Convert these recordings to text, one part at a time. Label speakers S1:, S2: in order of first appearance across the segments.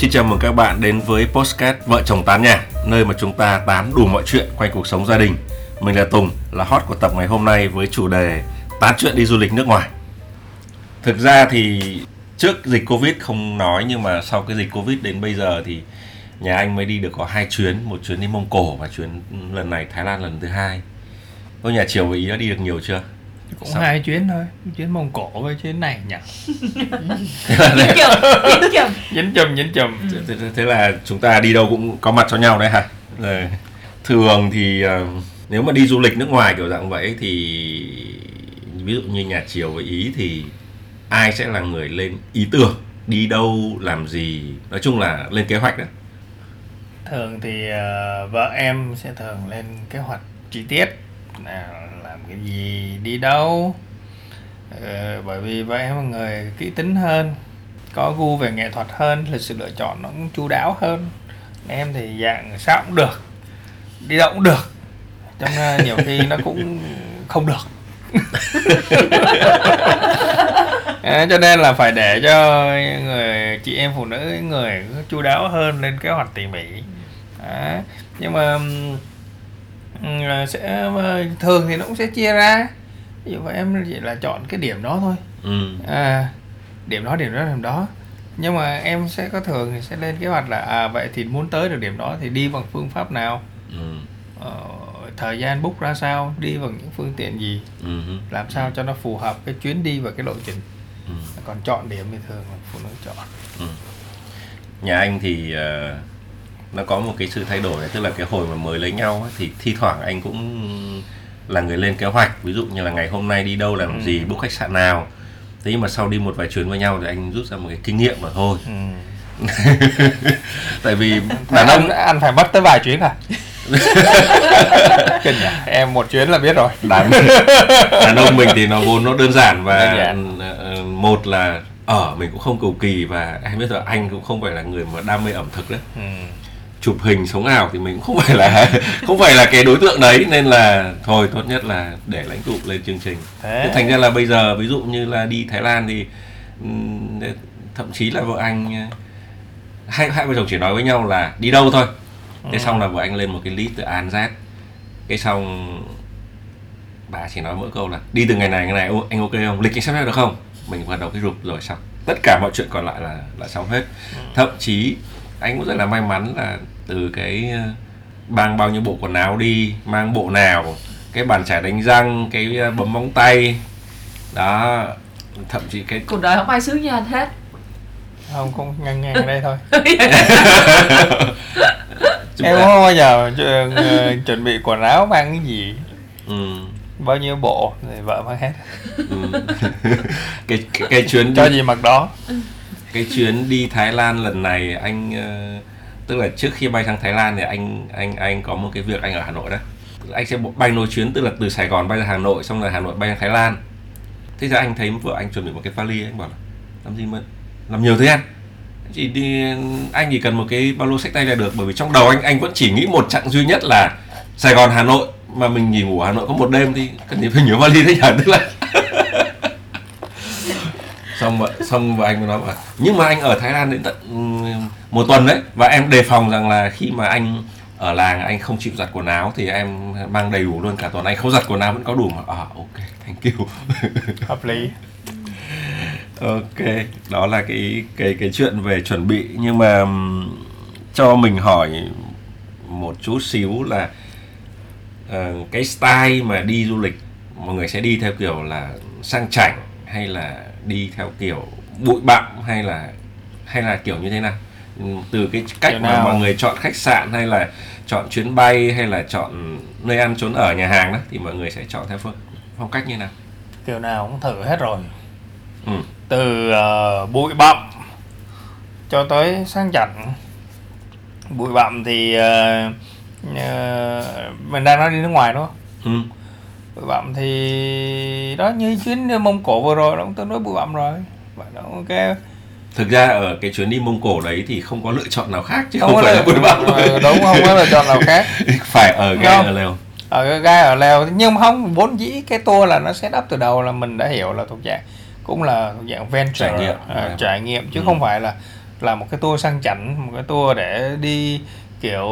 S1: Xin chào mừng các bạn đến với Postcard Vợ chồng tán nhà Nơi mà chúng ta tán đủ mọi chuyện quanh cuộc sống gia đình. Mình là Tùng, là hot của tập ngày hôm nay với chủ đề Tán chuyện đi du lịch nước ngoài. Thực ra thì trước dịch Covid không nói Nhưng mà sau cái dịch Covid đến bây giờ thì Nhà anh mới đi được có hai chuyến Một chuyến đi Mông Cổ và chuyến lần này Thái Lan lần thứ hai. Tôi nhà chiều và Ý đã đi được nhiều chưa?
S2: Cũng
S1: Sao?
S2: hai chuyến thôi chuyến mông cổ với chuyến này nhỉ?
S3: Dính chùm dính chùm.
S2: Dính chùm dính chùm.
S1: Thế, thế- thế là chúng ta đi đâu cũng có mặt cho nhau đấy hả? Thường thì ờ, nếu mà đi du lịch nước ngoài kiểu dạng vậy thì ví dụ như nhà triều với ý thì ai sẽ là người lên ý tưởng đi đâu làm gì? Nói chung là lên kế hoạch đó
S2: thường thì ờ, vợ em sẽ thường lên kế hoạch chi tiết. Là cái gì đi đâu. Ờ, bởi vì vợ em người kỹ tính hơn có gu về nghệ thuật hơn lịch sự lựa chọn nó cũng chu đáo hơn. Em thì dạng sao cũng được đi đâu cũng được trong nhiều khi nó cũng không được. À, cho nên là phải để cho người chị em phụ nữ người chu đáo hơn lên kế hoạch tỉ mỉ. À, nhưng mà ừm, sẽ thường thì nó cũng sẽ chia ra. Ví dụ em chỉ là chọn cái điểm đó thôi.
S1: Ừ.
S2: à, điểm đó điểm đó điểm đó. Nhưng mà em sẽ có thường thì sẽ lên kế hoạch là à vậy thì muốn tới được điểm đó thì đi bằng phương pháp nào?
S1: Ừ.
S2: ờ, thời gian book ra sao? Đi bằng những phương tiện gì?
S1: Ừ.
S2: làm sao cho nó phù hợp cái chuyến đi và cái lộ trình?
S1: Ừ.
S2: còn chọn điểm thì thường là phụ nữ chọn.
S1: Nhà anh thì ờ, nó có một cái sự thay đổi tức là cái hồi mà mới lấy nhau ấy, thì thi thoảng anh cũng là người lên kế hoạch ví dụ như là ngày hôm nay đi đâu làm
S2: Ừ.
S1: gì book khách sạn nào thế nhưng mà sau đi một vài chuyến với nhau thì anh rút ra một cái kinh nghiệm mà thôi
S2: ừ.
S1: tại vì
S2: đàn ông ăn phải mất tới vài chuyến à kinh nhỉ em một chuyến là biết rồi
S1: đàn đàn ông mình thì nó vốn nó đơn giản và
S2: Đơn giản.
S1: ờ, một là ở mình cũng không cầu kỳ và em biết rồi anh cũng không phải là người mà đam mê ẩm thực đấy
S2: ừ.
S1: Chụp hình sống ảo thì mình cũng không phải là không phải là cái đối tượng đấy nên là thôi tốt nhất là để lãnh tụ lên chương trình.
S2: Thế.
S1: Thành ra là bây giờ ví dụ như là đi Thái Lan thì thậm chí là vợ anh ờ, hai hai vợ chồng chỉ nói với nhau là đi đâu thôi. Thế
S2: Ừ.
S1: xong là vợ anh lên một cái list từ A đến Z. Cái xong bà chỉ nói mỗi câu là đi từ ngày này ngày này anh ok không? Lịch anh sắp xếp được không? Mình bắt đầu cái rụp rồi xong. Tất cả mọi chuyện còn lại là là xong hết. Thậm chí anh cũng rất là may mắn là từ cái ờ, mang bao nhiêu bộ quần áo đi mang bộ nào cái bàn chải đánh răng cái ờ, bấm móng tay. Đó thậm chí cái
S3: cuộc đời không ai sướng như anh hết.
S2: Không không ngang ngang ở đây thôi. Em không bao giờ chu- ờ, chuẩn bị quần áo mang cái gì?
S1: Ừ,
S2: bao nhiêu bộ thì vợ mang hết.
S1: Ừ. cái, cái cái chuyến
S2: cho gì mặc đó
S1: cái chuyến đi Thái Lan lần này, anh ờ, tức là trước khi bay sang Thái Lan thì anh anh anh có một cái việc anh ở Hà Nội đó. Anh sẽ bay nối chuyến tức là từ Sài Gòn bay ra Hà Nội, xong rồi Hà Nội bay sang Thái Lan. Thế ra anh thấy vợ anh chuẩn bị một cái vali anh bảo là, làm gì mà, làm nhiều thế anh? Chỉ đi, anh chỉ cần một cái ba lô sách tay là được, bởi vì trong đầu anh anh vẫn chỉ nghĩ một chặng duy nhất là Sài Gòn, Hà Nội. Mà mình nghỉ ngủ ở Hà Nội có một đêm thì cần gì phải nhiều vali thế nhỉ? Tức là xong vợ xong vợ anh mới nói bảo nhưng mà anh ở Thái Lan đến tận một tuần đấy. Và em đề phòng rằng là khi mà anh ở làng anh không chịu giặt quần áo thì em mang đầy đủ luôn cả tuần. Anh không giặt quần áo vẫn có đủ mà. À ok thank you.
S2: Hợp lý.
S1: Ok đó là cái cái cái chuyện về chuẩn bị. Nhưng mà cho mình hỏi một chút xíu là ờ, cái style mà đi du lịch mọi người sẽ đi theo kiểu là sang chảnh hay là đi theo kiểu bụi bặm hay là hay là kiểu như thế nào Ừm, từ cái cách mà
S2: nào?
S1: mọi người chọn khách sạn hay là chọn chuyến bay hay là chọn nơi ăn trốn ở nhà hàng đó thì mọi người sẽ chọn theo phương phong cách như nào
S2: kiểu nào cũng thử hết rồi
S1: ừ.
S2: từ ờ, bụi bặm cho tới sang chảnh bụi bặm thì ờ, ờ, mình đang nói đi nước ngoài đúng không
S1: Ừ.
S2: bụi bặm thì đó như chuyến mông cổ vừa rồi nó cũng tương đối bụi bặm rồi vậy đó ok
S1: thực ra ở cái chuyến đi mông cổ đấy thì không có lựa chọn nào khác chứ không,
S2: có
S1: phải là bụi bặm
S2: ừ, đúng không có lựa chọn nào khác
S1: phải ở gai
S2: Không.
S1: ở lều
S2: ở cái gai ở leo nhưng mà không vốn dĩ cái tour là nó set up từ đầu là mình đã hiểu là thuộc dạng cũng là thuộc dạng venture
S1: Trải nghiệm.
S2: à, trải nghiệm chứ
S1: Ừ.
S2: không phải là là một cái tour sang chảnh một cái tour để đi kiểu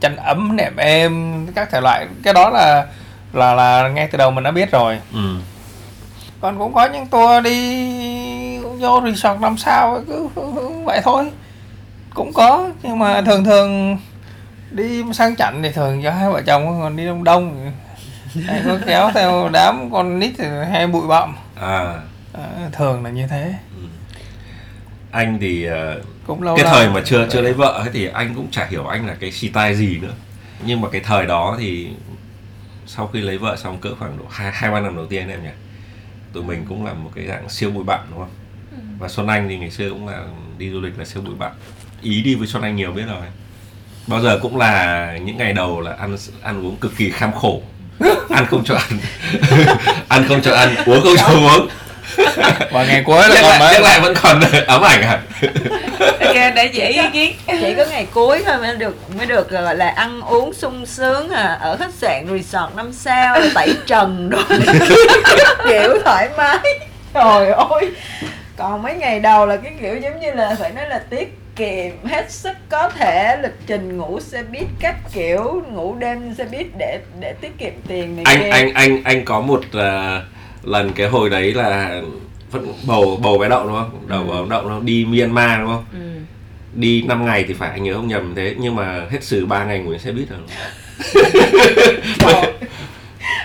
S2: chăn ấm nệm êm các thể loại. Cái đó là là là ngay từ đầu mình đã biết rồi.
S1: Ừ.
S2: còn cũng có những tour đi vô resort năm sao cứ vậy thôi. Cũng có nhưng mà thường thường đi sang chảnh thì thường cho hai vợ chồng còn đi đông đông. Hay có kéo theo đám con nít thì hay bụi bặm.
S1: À.
S2: À, thường là như thế.
S1: Anh thì ờ,
S2: cũng lâu
S1: cái
S2: lâu.
S1: thời mà chưa chưa lấy vợ ấy thì anh cũng chả hiểu anh là cái style gì nữa. Nhưng mà cái thời đó thì sau khi lấy vợ xong cỡ khoảng độ hai hai ba năm đầu tiên em nhỉ? Tụi mình cũng là một cái dạng siêu bụi bặm đúng không? Và Xuân Anh thì ngày xưa cũng là đi du lịch là siêu bụi bặm. Ý đi với Xuân Anh nhiều biết rồi. Bao giờ cũng là những ngày đầu là ăn ăn uống cực kỳ kham khổ. Ăn không cho ăn. Ăn không cho ăn uống không cho uống
S2: và ngày cuối là còn
S1: lại,
S2: mới
S1: lại vẫn còn ấm ảnh à
S3: ok để chỉ ý kiến. Chỉ có ngày cuối thôi mới được mới được gọi là ăn uống sung sướng à ở khách sạn resort năm sao tẩy trần rồi kiểu thoải mái. Trời ơi. Còn mấy ngày đầu là cái kiểu giống như là phải nói là tiết kiệm hết sức có thể lịch trình ngủ xe buýt các kiểu ngủ đêm xe buýt để để tiết kiệm tiền này
S1: anh
S3: kia.
S1: anh anh anh có một ờ, lần cái hồi đấy là vẫn bầu bầu bé đậu đúng không đầu bầu đậu nó đi Myanmar đúng không
S3: ừ.
S1: đi 5 ngày thì phải anh nhớ không nhầm thế nhưng mà hết xử 3 ngày ngồi xe buýt rồi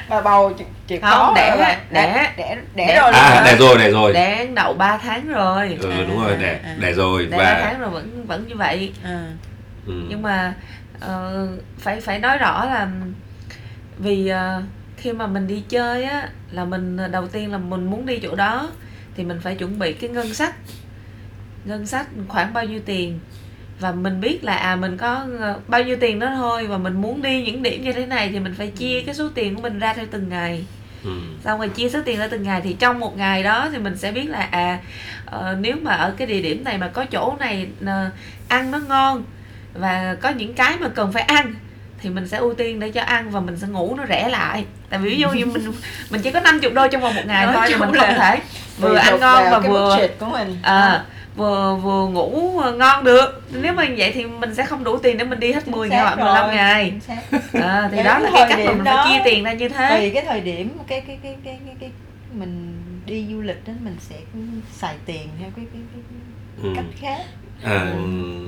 S3: mà bầu chỉ, chỉ
S4: Không,
S3: có
S4: đẻ- đẻ.
S3: đẻ đẻ
S4: Đẻ.
S3: rồi
S1: à để rồi để rồi
S4: Để đậu 3 tháng rồi
S1: ừ đúng rồi để
S3: à.
S1: để rồi
S4: Để 3
S1: và
S4: tháng rồi vẫn vẫn như vậy
S3: à.
S1: ừ.
S4: Nhưng mà ờ, phải phải nói rõ là Vì ờ, khi mà mình đi chơi á Là mình đầu tiên là mình muốn đi chỗ đó Thì mình phải chuẩn bị cái ngân sách. Ngân sách khoảng bao nhiêu tiền? Và mình biết là à mình có ờ, bao nhiêu tiền đó thôi và mình muốn đi những điểm như thế này thì mình phải chia cái số tiền của mình ra theo từng ngày.
S1: Ừ.
S4: xong rồi chia số tiền ra từng ngày thì trong một ngày đó thì mình sẽ biết là à ờ, nếu mà ở cái địa điểm này mà có chỗ này ờ, ăn nó ngon và có những cái mà cần phải ăn thì mình sẽ ưu tiên để cho ăn và mình sẽ ngủ nó rẻ lại. Tại vì ví dụ như mình mình chỉ có 50 đô trong vòng một ngày
S3: Nói
S4: thôi mình không thể vừa ăn ngon và vừa
S3: của mình.
S4: à, vừa vừa ngủ ngon được. Nếu mà như vậy thì mình sẽ không đủ tiền để mình đi hết
S3: Chính
S4: 10
S3: xác
S4: ngày hoặc 15
S3: rồi,
S4: ngày. à, thì đó là cái cách mà mình
S3: đó-
S4: phải chia tiền ra như thế.
S3: tùy cái thời điểm cái cái cái cái cái, cái mình đi du lịch đó mình sẽ xài tiền theo cái cái, cái, cái
S1: Ừ.
S3: cách khác
S1: À,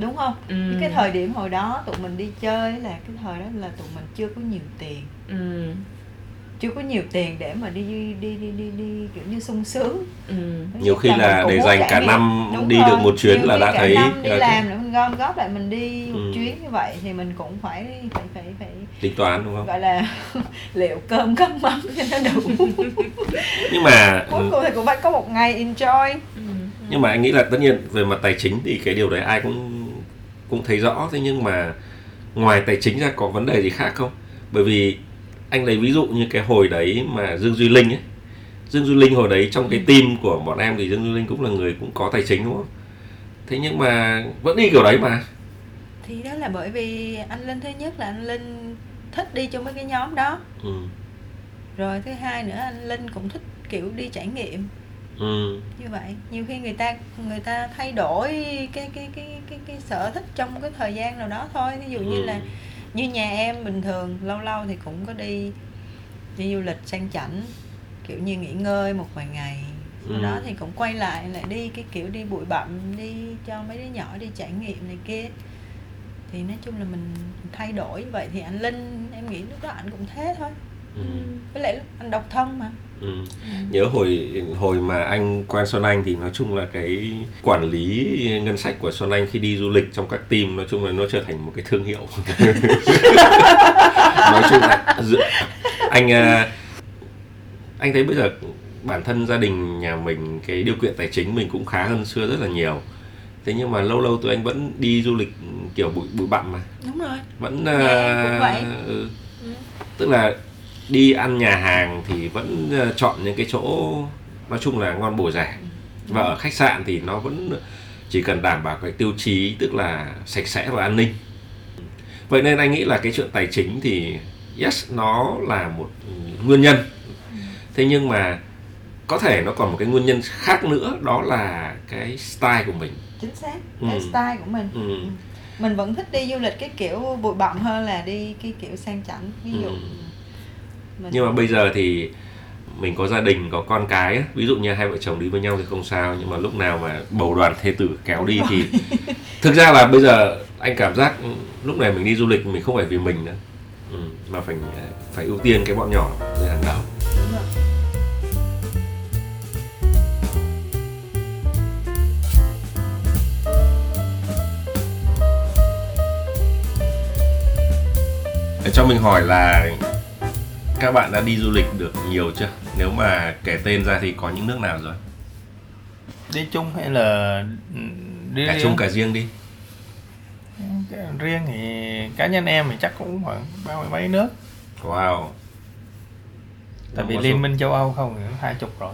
S3: đúng không
S4: ừ.
S3: cái thời điểm hồi đó tụi mình đi chơi là cái thời đó là tụi mình chưa có nhiều tiền
S4: ừ.
S3: chưa có nhiều tiền để mà đi đi đi đi đi, đi kiểu như sung sướng
S4: Ừ.
S1: nhiều khi là để dành cả năm
S3: Đúng
S1: đi
S3: rồi.
S1: được một chuyến
S3: Nhiều
S1: là đã
S3: cả
S1: thấy
S3: năm đi
S1: là
S3: làm mình gom góp lại mình đi một
S1: Ừ.
S3: chuyến như vậy thì mình cũng phải phải phải phải
S1: tính toán đúng không
S3: gọi là liệu cơm gắp mắm cho nó đủ
S1: nhưng mà
S3: cuối cùng thì cũng phải có một ngày enjoy
S4: Ừ.
S1: nhưng mà anh nghĩ là tất nhiên về mặt tài chính thì cái điều đấy ai cũng cũng thấy rõ. Thế nhưng mà ngoài tài chính ra có vấn đề gì khác không? Bởi vì anh lấy ví dụ như cái hồi đấy mà Dương Duy Linh ấy. Dương Duy Linh hồi đấy trong cái team của bọn em thì Dương Duy Linh cũng là người cũng có tài chính đúng không? Thế nhưng mà vẫn đi kiểu đấy mà.
S3: Thì đó là bởi vì anh linh thứ nhất là anh linh thích đi trong mấy cái nhóm đó.
S1: Ừ.
S3: rồi thứ hai nữa anh linh cũng thích kiểu đi trải nghiệm
S1: Ừ.
S3: như vậy nhiều khi người ta người ta thay đổi cái cái cái cái cái sở thích trong cái thời gian nào đó thôi ví dụ như
S1: Ừ.
S3: là như nhà em bình thường lâu lâu thì cũng có đi đi du lịch sang chảnh kiểu như nghỉ ngơi một vài ngày sau
S1: Ừ.
S3: đó thì cũng quay lại lại đi cái kiểu đi bụi bặm đi cho mấy đứa nhỏ đi trải nghiệm này kia thì nói chung là mình thay đổi như vậy thì anh linh em nghĩ lúc đó anh cũng thế thôi
S1: Ừ.
S3: với lại lúc anh độc thân mà
S1: Ừ. Nhớ hồi hồi mà anh quen Xuân Anh thì nói chung là cái quản lý ngân sách của Xuân Anh khi đi du lịch trong các team nói chung là nó trở thành một cái thương hiệu. nói chung là anh à, anh thấy bây giờ bản thân gia đình nhà mình cái điều kiện tài chính mình cũng khá hơn xưa rất là nhiều. Thế nhưng mà lâu lâu tụi anh vẫn đi du lịch kiểu bụi bụi bặm mà
S3: đúng rồi
S1: vẫn ừ.
S3: Ừ.
S1: tức là đi ăn nhà hàng thì vẫn ờ, chọn những cái chỗ nói chung là ngon bổ rẻ và ở khách sạn thì nó vẫn chỉ cần đảm bảo cái tiêu chí tức là sạch sẽ và an ninh vậy nên anh nghĩ là cái chuyện tài chính thì yes nó là một nguyên nhân thế nhưng mà có thể nó còn một cái nguyên nhân khác nữa đó là cái style của mình
S3: chính xác
S1: Ừ.
S3: cái style của mình
S1: ừ.
S3: mình vẫn thích đi du lịch cái kiểu bụi bặm hơn là đi cái kiểu sang chảnh ví dụ
S1: Ừ.
S3: mình
S1: nhưng mà bây giờ thì mình có gia đình có con cái ví dụ như hai vợ chồng đi với nhau thì không sao nhưng mà lúc nào mà bầu đoàn thê tử kéo đi thì thực ra là bây giờ anh cảm giác lúc này mình đi du lịch mình không phải vì mình nữa. Ừ, mà phải phải ưu tiên cái bọn nhỏ lên hàng đầu. Cho mình hỏi là các bạn đã đi du lịch được nhiều chưa? Nếu mà kể tên ra thì có những nước nào rồi?
S2: Đi chung hay là ừ, đi
S1: cả
S2: riêng?
S1: chung cả riêng đi.
S2: Cái riêng thì cá nhân em thì chắc cũng khoảng ba mươi mấy nước.
S1: Wow.
S2: Tại vì liên
S1: số-
S2: minh châu âu không hai chục rồi.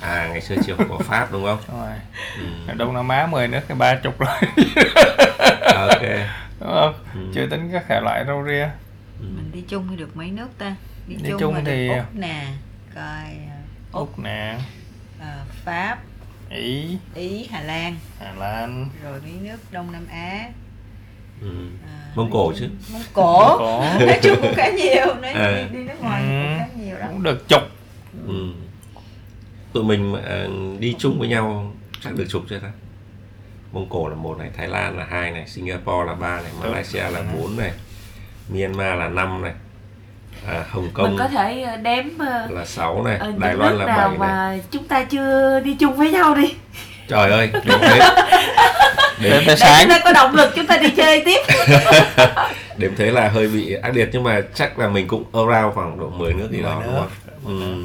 S1: À ngày xưa chưa có pháp đúng không?
S2: Đúng rồi.
S1: Ừ.
S2: Đông nam á 10 nước thì ba chục rồi.
S1: Ok.
S2: Đúng không?
S1: Ừ.
S2: chưa tính các thể loại rau ria.
S1: Ừ.
S3: mình đi chung thì được mấy nước ta đi,
S2: Đi
S3: chung,
S2: chung thì-
S3: úc nè coi à,
S2: úc nè
S3: à, pháp
S2: ý
S3: ý hà lan
S2: hà lan
S3: rồi mấy nước đông nam á
S1: Ừ.
S3: à,
S1: Mông Cổ chứ
S3: mông cổ
S2: Cổ.
S3: nói chung cũng khá nhiều nói
S1: À.
S3: đi, đi nước ngoài
S2: Ừ.
S3: cũng khá nhiều đó
S2: cũng được chục
S1: Ừ. Tụi mình mà, đi chung với nhau chắc được chục chưa ta? Mông Cổ là một này, Thái Lan là hai này, Singapore là ba này, Malaysia là bốn này, Myanmar là năm này, à, Hồng Kông
S4: mình có thể ờ, đếm ờ,
S1: là 6 này,
S4: ờ,
S1: Đài Loan là
S4: nào
S1: 7 này.
S4: mà chúng ta chưa đi chung với nhau đi
S1: Trời ơi, đếm thế. Đếm,
S2: tới
S4: để
S2: sáng
S4: chúng ta có động lực chúng ta đi chơi tiếp
S1: đếm thế là hơi bị ác liệt nhưng mà chắc là mình cũng around khoảng độ 10 nước gì đó
S2: 10
S1: đúng không? Ừ.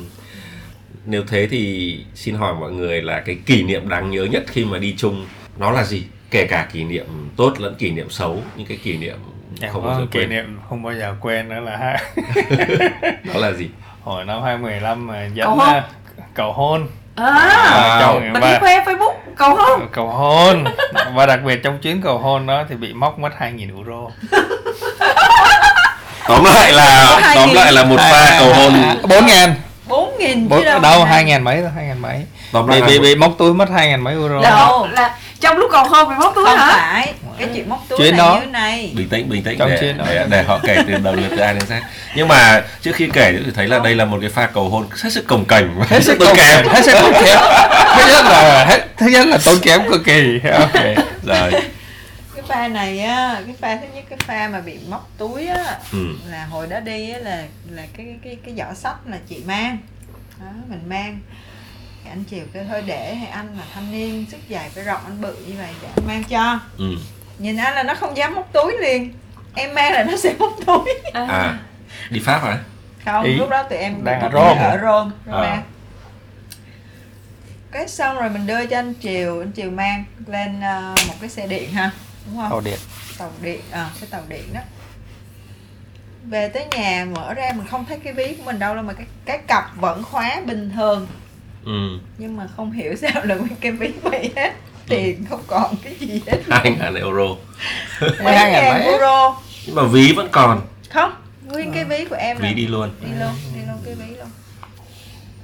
S1: Nếu thế thì xin hỏi mọi người là cái kỷ niệm đáng nhớ nhất khi mà đi chung nó là gì? Kể cả kỷ niệm tốt lẫn kỷ niệm xấu, những cái kỷ niệm
S2: em
S1: không bao
S2: có
S1: giờ
S2: kỷ
S1: quên.
S2: niệm không bao giờ quên nữa là hai
S1: Đó là gì?
S2: hồi năm 2015 mà dẫn
S4: Cầu hôn.
S2: cầu hôn.
S4: À,
S2: Chồng
S4: mình
S2: và-
S4: đi khoe facebook cầu hôn.
S2: Cầu hôn. Và đặc biệt trong chuyến cầu hôn đó thì bị móc mất 2.000 euro.
S1: Tóm lại là tóm lại là một pha cầu hôn.
S2: Bốn ngàn
S3: bốn nghìn
S2: bốn
S3: chứ đâu
S2: hai ngàn mấy thôi hai ngàn mấy.
S1: Tóm
S2: bị bị bị móc túi mất hai ngàn mấy euro.
S3: Đâu.
S4: là trong lúc cầu hôn bị móc túi
S3: không
S4: hả?
S3: phải cái chuyện móc túi
S2: Chuyến
S3: là
S2: đó.
S3: như thế này.
S1: Bình tĩnh bình tĩnh.
S2: Trong
S1: để, để, để họ kể từ đầu lượt từ A đến Z nhưng mà trước khi kể thì thấy là đây là một cái pha cầu hôn hết sức cồng kềnh.
S2: Hết sức
S1: tốn kém.
S2: hết sức tốn kém thứ nhất là hết thứ nhất là tốn kém cực kỳ. Ok.
S1: Rồi.
S3: Cái pha này á cái pha thứ nhất cái pha mà bị móc túi á
S1: ừ.
S3: là hồi đó đi á là là cái cái cái giỏ sách là chị mang. Đó mình mang. Thì anh chiều kêu thôi để hay anh là thanh niên sức dài phải rộng anh bự như vậy để anh mang cho.
S1: Ừ.
S3: nhìn anh là nó không dám móc túi liền em mang là nó sẽ móc túi
S1: à đi pháp hả
S3: không
S2: Ý.
S3: lúc đó tụi em
S2: Đang ở Rome.
S3: ở Rome.
S1: À.
S3: cái xong rồi mình đưa cho anh chiều anh chiều mang lên ờ, một cái xe điện ha đúng không
S2: tàu điện
S3: tàu điện à cái tàu điện đó về tới nhà mở ra mình không thấy cái ví của mình đâu đâu mà cái cái cặp vẫn khóa bình thường
S1: ừ.
S3: nhưng mà không hiểu sao là nguyên cái ví bị hết tiền không còn cái gì hết.
S1: Hai ngàn euro.
S3: Mấy
S2: hai ngàn
S3: euro.
S1: Nhưng mà ví vẫn còn.
S3: Không nguyên cái ví của em
S1: ví
S3: là
S1: đi luôn.
S3: đi luôn đi luôn cái ví luôn.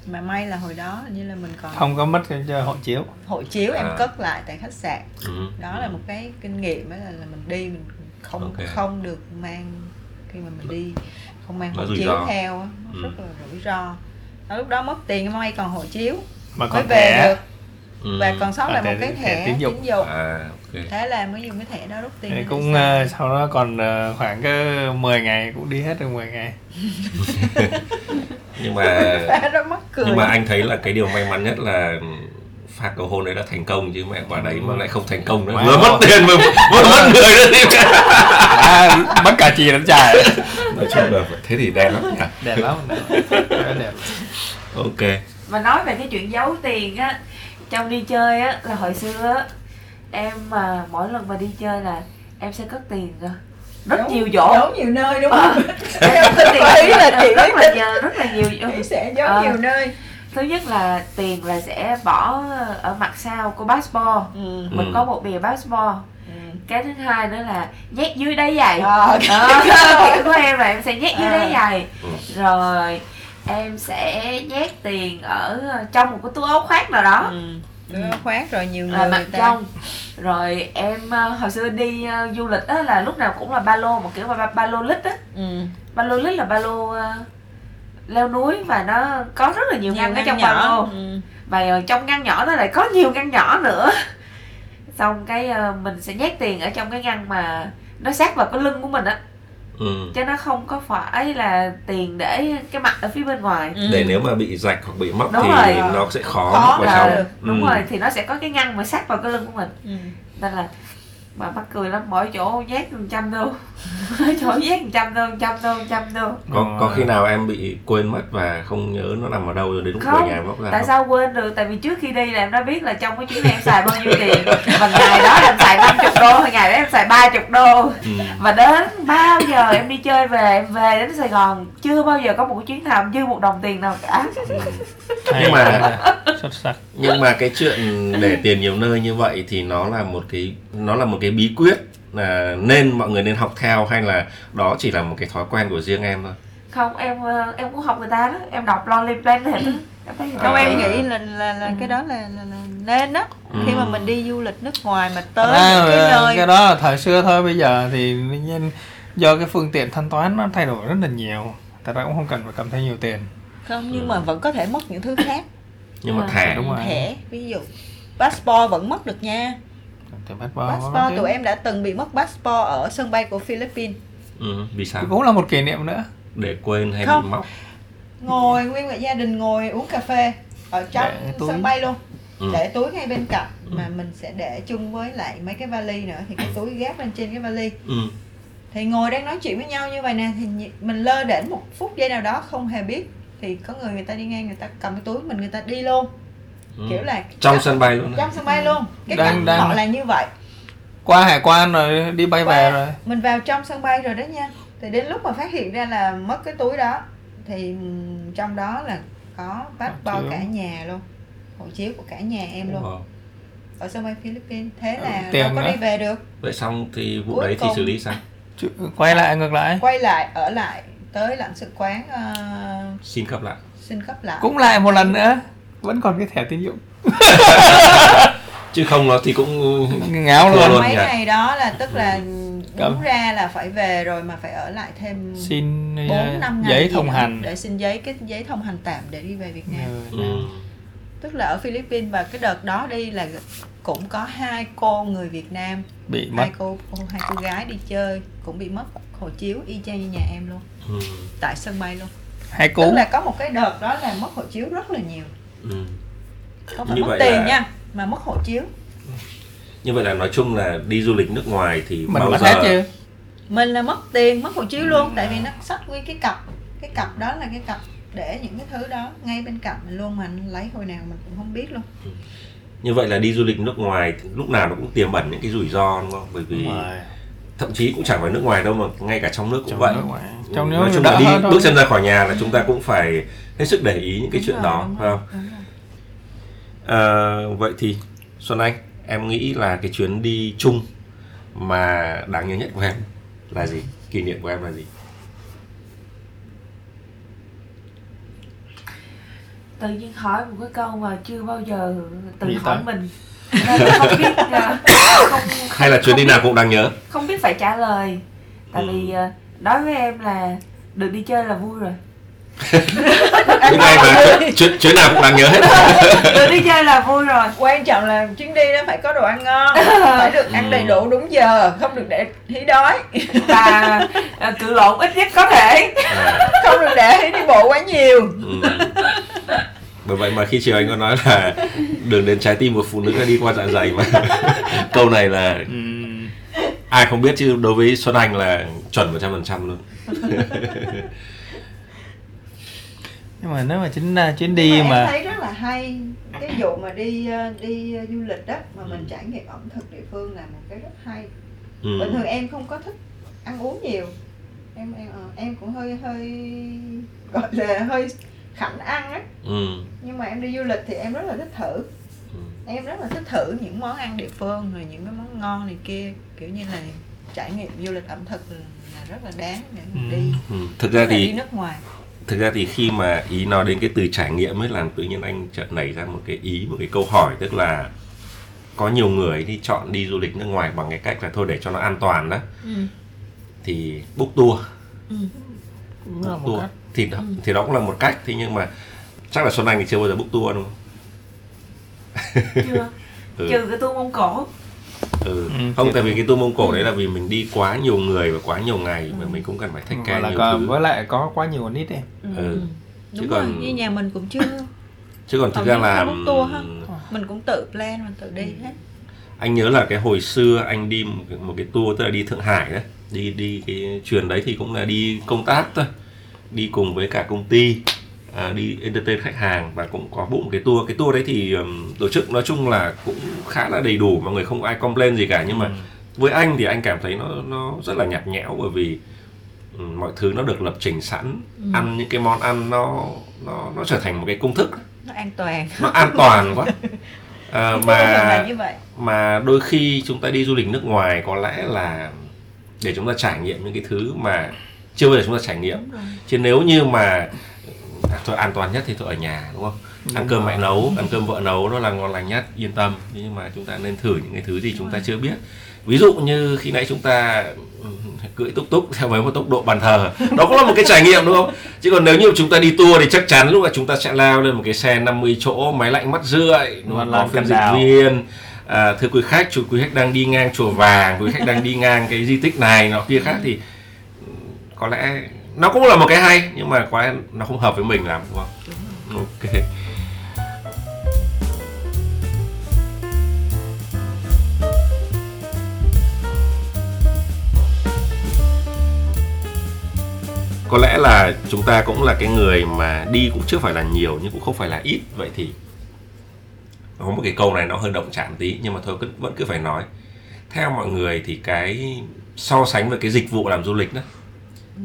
S3: Mà may là hồi đó hình như là mình còn
S2: không có mất cái cho hộ chiếu.
S3: hộ chiếu em
S1: À.
S3: cất lại tại khách sạn.
S1: Ừ.
S3: đó là một cái kinh nghiệm đó là, là mình đi mình không
S1: Ok.
S3: không được mang khi mà mình đi không mang
S1: Nó
S3: hộ
S1: rủi
S3: chiếu
S1: ro.
S3: theo nó
S1: Ừ.
S3: rất là rủi ro. Đó, lúc đó mất tiền may còn hộ chiếu.
S2: Mà
S3: mới
S2: còn
S3: về
S2: thẻ.
S3: được
S1: Ừ.
S3: và còn sót
S2: À,
S3: lại một
S2: thẻ-
S3: cái
S2: thẻ
S3: thẻ
S2: tín
S3: tín
S2: dụng.
S3: dụng
S1: à ok.
S3: Thế là mới dùng cái thẻ đó rút tiền
S2: Thì cũng ờ, sau đó còn ờ, khoảng cái 10 ngày cũng đi hết được 10 ngày.
S1: Nhưng mà nhưng mà anh thấy là cái điều may mắn nhất là pha cầu hôn đấy đã thành công chứ mẹ bà đấy mà lại không thành công nữa.
S2: Wow.
S1: vừa mất tiền vừa, vừa mất người nữa thì
S2: à, mất cả chì lẫn chài
S1: nói chung là thế thì đẹp lắm nhỉ?
S2: Đẹp lắm đẹp đẹp.
S1: Ok.
S4: Mà nói về cái chuyện giấu tiền á trong đi chơi á là hồi xưa á em mà mỗi lần mà đi chơi là em sẽ cất tiền ra rất
S3: Giấu-
S4: nhiều chỗ
S3: giấu nhiều nơi đúng
S4: Ờ.
S3: không
S4: em cất tiền
S3: Ý là chị
S4: rất là nhiều rất là nhiều
S3: chị sẽ giấu
S4: Ờ.
S3: nhiều nơi
S4: thứ nhất là tiền là sẽ bỏ ở mặt sau của passport
S3: ừ.
S4: mình
S1: Ừ.
S4: có một bìa passport
S3: Ừ.
S4: cái thứ hai nữa là nhét dưới đáy giày
S3: Ờ,
S4: Đó, kiểu của em là em sẽ nhét dưới
S3: À.
S4: đáy giày
S1: Ừ.
S4: rồi em sẽ nhét tiền ở trong một cái túi áo khoác nào đó.
S3: Ừ. Đứa khoát rồi nhiều người
S4: mặc
S3: người ta
S4: trong. Rồi em ờ, hồi xưa đi ờ, du lịch á là lúc nào cũng là ba lô một kiểu ba, ba lô lít á.
S3: Ừ.
S4: ba lô lít là ba lô ờ, leo núi và nó có rất là nhiều,
S3: nhiều
S4: ngăn ở trong ba
S3: nhỏ.
S4: lô.
S3: Ừ.
S4: và ờ, trong ngăn nhỏ nó lại có nhiều ngăn nhỏ nữa. Xong cái ờ, mình sẽ nhét tiền ở trong cái ngăn mà nó sát vào cái lưng của mình á
S1: ừ.
S4: cho nó không có phải là tiền để cái mặt ở phía bên ngoài
S3: Ừ.
S1: để nếu mà bị rạch hoặc bị móc
S4: Đúng
S1: thì
S4: rồi.
S1: nó sẽ khó,
S3: Khó
S1: móc vào trong
S4: đúng
S1: Ừ.
S4: rồi thì nó sẽ có cái ngăn mà sát vào cái lưng của mình
S3: Ừ.
S4: nên là mà mắc cười lắm mỗi chỗ nhét một trăm đô chỗ một trăm một trăm một trăm đô
S1: có có khi nào em bị quên mất và không nhớ nó nằm ở đâu rồi đến lúc
S4: Không,
S1: về nhà móc ra
S4: tại
S1: không?
S4: sao quên được? Tại vì trước khi đi là em đã biết là trong cái chuyến này em xài bao nhiêu tiền. Và ngày đó em xài 50 đô hay ngày đó em xài 30 đô.
S1: Ừ.
S4: và đến bao giờ em đi chơi về em về đến Sài Gòn chưa bao giờ có một cái chuyến nào em dư một đồng tiền nào cả.
S2: Hay
S1: Nhưng mà-
S2: xuất sắc.
S1: nhưng mà cái chuyện để tiền nhiều nơi như vậy thì nó là một cái nó là một cái bí quyết là nên mọi người nên học theo hay là đó chỉ là một cái thói quen của riêng em thôi?
S4: Không em ờ, em cũng học người ta đó. Em đọc Lonely Planet đó.
S3: Không
S1: À.
S3: em nghĩ là là, là cái đó là, là, là nên đó
S1: Ừ.
S3: khi mà mình đi du lịch nước ngoài mà tới
S2: à,
S3: những cái nơi
S2: cái đó là thời xưa thôi. Bây giờ thì nhân do cái phương tiện thanh toán nó thay đổi rất là nhiều. Thật ra cũng không cần phải cầm theo nhiều tiền.
S3: Không nhưng mà vẫn có thể mất những thứ khác.
S1: Nhưng mà
S4: À,
S1: thẻ.
S2: Đúng rồi.
S3: thẻ ví dụ. Passport vẫn mất được nha
S2: thì passport,
S3: passport tụi em đã từng bị mất passport ở sân bay của Philippines
S1: ừ. vì sao
S2: cũng là một kỷ niệm nữa
S1: để quên hay
S3: Không.
S1: bị móc
S3: ngồi nguyên cả gia đình ngồi uống cà phê ở trong
S2: túi.
S3: sân bay luôn
S1: Ừ.
S3: để túi ngay bên cạnh
S1: Ừ.
S3: mà mình sẽ để chung với lại mấy cái vali nữa thì cái túi gác lên trên cái vali
S1: ừ.
S3: thì ngồi đang nói chuyện với nhau như vậy nè thì mình lơ đễnh một phút giây nào đó không hề biết thì có người người ta đi ngang người ta cầm cái túi mình người ta đi luôn
S1: Ừ.
S3: kiểu là
S1: trong sân bay luôn
S3: trong sân bay luôn. Cái
S2: Đang-
S3: cách
S2: đang-
S3: họ là như vậy.
S2: Qua hải quan rồi đi bay về
S3: Qua-
S2: rồi.
S3: mình vào trong sân bay rồi đó nha. Thì đến lúc mà phát hiện ra là mất cái túi đó thì ừm, trong đó là có passport
S2: chiếu.
S3: cả nhà luôn. Hộ chiếu của cả nhà em luôn. Ở sân bay Philippines. Thế là
S2: Tiền
S3: đâu có
S2: nữa.
S3: đi về được.
S1: Vậy xong thì vụ
S3: Cuối
S1: đấy thì
S3: cùng-
S1: xử lý sao?
S2: Chứ- quay lại ngược lại.
S3: Quay lại ở lại tới lãnh sự quán ờ,
S1: xin cấp lại.
S3: xin cấp lại.
S2: Cũng lại một lần nữa vẫn còn cái thẻ tín dụng
S1: chứ không nó thì cũng
S2: ngáo luôn
S1: luôn.
S3: mấy
S1: nhỉ?
S3: ngày đó là tức là đúng ra là phải về rồi mà phải ở lại thêm
S2: xin uh,
S3: 4 năm ngày
S2: giấy thông hành
S3: để xin giấy cái giấy thông hành tạm để đi về Việt Nam
S2: Ừ.
S1: ừ.
S3: tức là ở Philippines và cái đợt đó đi là cũng có hai cô người Việt Nam
S2: bị mất
S3: hai cô, cô hai cô gái đi chơi cũng bị mất hộ chiếu y chang như nhà em luôn
S1: Ừ.
S3: tại sân bay luôn
S2: hai
S3: tức
S2: cú
S3: là có một cái đợt đó là mất hộ chiếu rất là nhiều
S1: Ừ.
S3: không phải
S1: Như
S3: mất
S1: vậy
S3: tiền
S1: là-
S3: nha mà mất hộ chiếu.
S1: Như vậy là nói chung là đi du lịch nước ngoài thì
S2: mình
S1: bao
S2: mất
S1: giờ
S2: hết chứ.
S3: Mình là mất tiền mất hộ chiếu luôn tại vì nó sách nguyên cái cặp. Cái cặp đó là cái cặp để những cái thứ đó ngay bên cạnh mình luôn mà anh lấy hồi nào mình cũng không biết luôn.
S1: Như vậy là đi du lịch nước ngoài thì lúc nào nó cũng tiềm ẩn những cái rủi ro đúng không? Bởi vì
S2: Đúng rồi.
S1: Thậm chí cũng chẳng phải nước ngoài đâu mà ngay cả trong nước cũng
S2: trong
S1: vậy.
S2: nước ngoài. Trong
S1: nói
S2: nước
S1: chung
S2: đỡ
S1: là đi
S2: hơn
S1: bước chân ra khỏi nhà là chúng ta cũng phải hết sức để ý những cái
S3: Đúng
S1: chuyện
S3: rồi,
S1: đó phải không. Ờ, vậy thì Xuân Anh em nghĩ là cái chuyến đi chung mà đáng nhớ nhất của em là gì? Kỷ niệm của em là gì?
S4: Tự nhiên hỏi một cái câu mà chưa bao giờ tự
S2: Nghĩ
S4: hỏi
S2: tới.
S4: mình không biết ờ, không,
S1: hay là chuyến đi nào cũng đáng nhớ.
S4: không biết phải trả lời. Tại
S1: Ừ.
S4: vì ờ, đối với em là được đi chơi là vui rồi.
S1: Những ngày mà chuyến, chuyến nào cũng đáng nhớ hết.
S4: Được đi chơi là vui rồi.
S3: Quan trọng là chuyến đi đó phải có đồ ăn ngon phải được ăn đầy đủ đúng giờ không được để thí đói.
S4: Và ờ, cự lộn ít nhất có thể.
S3: Không được để thí đi bộ quá nhiều.
S1: Ừ. bởi vậy mà khi chiều anh có nói là đường đến trái tim một phụ nữ là đi qua dạ dày mà. Câu này là
S2: Ừm,
S1: ai không biết chứ đối với Xuân Anh là chuẩn 100% luôn.
S2: Nhưng mà nếu mà chính à, chuyến đi
S3: Nhưng mà,
S2: mà
S3: em thấy rất là hay. Cái vụ mà đi ờ, đi ờ, du lịch đó mà mình trải nghiệm ẩm thực địa phương là một cái rất hay.
S1: Ừ.
S3: bình thường em không có thích ăn uống nhiều. Em em ờ, em cũng hơi hơi gọi là hơi khảnh ăn á
S1: Ừ.
S3: nhưng mà em đi du lịch thì em rất là thích thử
S1: Ừ.
S3: em rất là thích thử những món ăn địa phương rồi những cái món ngon này kia kiểu như là trải nghiệm du lịch ẩm thực là, là rất là đáng để mình
S2: Ừ.
S3: đi
S1: Ừ. thực ra
S3: là đi
S1: thì
S3: nước ngoài
S1: thực ra thì khi mà ý nói đến cái từ trải nghiệm ấy làm tự nhiên anh chợt nảy ra một cái ý một cái câu hỏi tức là có nhiều người thì chọn đi du lịch nước ngoài bằng cái cách là thôi để cho nó an toàn đó
S3: ừ.
S1: thì book tour
S2: Cũng là
S1: book
S2: một
S1: tour
S2: cách.
S1: Thì đó, thì đó cũng là một cách. Thế nhưng mà chắc là Xuân Anh thì chưa bao giờ book tour đúng không?
S4: chưa.
S1: Ừ.
S4: trừ cái tour mông cổ.
S1: Ừ.
S2: Ừ,
S1: không tại vì cái tour Mông Cổ đấy là vì mình đi quá nhiều người và quá nhiều ngày mà mình cũng cần phải care
S2: là
S1: nhiều
S2: có,
S1: thứ.
S2: với lại có quá nhiều nít em
S1: ừ.
S3: đúng
S1: Chứ
S3: rồi
S1: còn-
S3: như nhà mình cũng chưa.
S1: Chứ còn thực ra là
S3: tour ha. mình cũng tự plan mình tự đi hết.
S1: Anh nhớ là cái hồi xưa anh đi một cái, một cái tour tức là đi Thượng Hải đấy. Đi đi cái truyền đấy thì cũng là đi công tác thôi đi cùng với cả công ty à, đi entertain khách hàng và cũng có một cái tour. Cái tour đấy thì ừm, tổ chức nói chung là cũng khá là đầy đủ mọi người không ai complain gì cả. Nhưng mà
S2: Ừ.
S1: với anh thì anh cảm thấy nó nó rất là nhạt nhẽo bởi vì ừ, mọi thứ nó được lập trình sẵn. Ăn những cái món ăn nó nó nó trở thành một cái công thức.
S3: Nó an toàn.
S1: Nó an toàn quá. À, mà mà đôi khi chúng ta đi du lịch nước ngoài có lẽ là để chúng ta trải nghiệm những cái thứ mà chưa bao giờ chúng ta trải nghiệm. Chứ nếu như mà à, thôi an toàn nhất thì tôi ở nhà đúng không? Ăn
S2: Đúng
S1: cơm
S2: rồi.
S1: mẹ nấu ăn cơm vợ nấu nó là ngon lành nhất yên tâm. Nhưng mà chúng ta nên thử những cái thứ gì chúng ta chưa biết. Ví dụ như khi nãy chúng ta ừ, cưỡi túc túc theo với một tốc độ bàn thờ đó cũng là một cái trải nghiệm đúng không? Chứ còn nếu như chúng ta đi tour thì chắc chắn lúc là chúng ta sẽ lao lên một cái xe 50 chỗ máy lạnh mắt rượi đúng
S2: Và
S1: không?
S2: làm
S1: có phiên dịch viên. À, thưa quý khách chú quý khách đang đi ngang chùa vàng quý khách đang đi ngang cái di tích này nọ kia khác thì có lẽ nó cũng là một cái hay nhưng mà có lẽ nó không hợp với mình lắm đúng không? Ok. Có lẽ là chúng ta cũng là cái người mà đi cũng chưa phải là nhiều nhưng cũng không phải là ít. Vậy thì có một cái câu này nó hơi động chạm tí nhưng mà thôi cứ, vẫn cứ phải nói. Theo mọi người thì cái so sánh về cái dịch vụ làm du lịch đó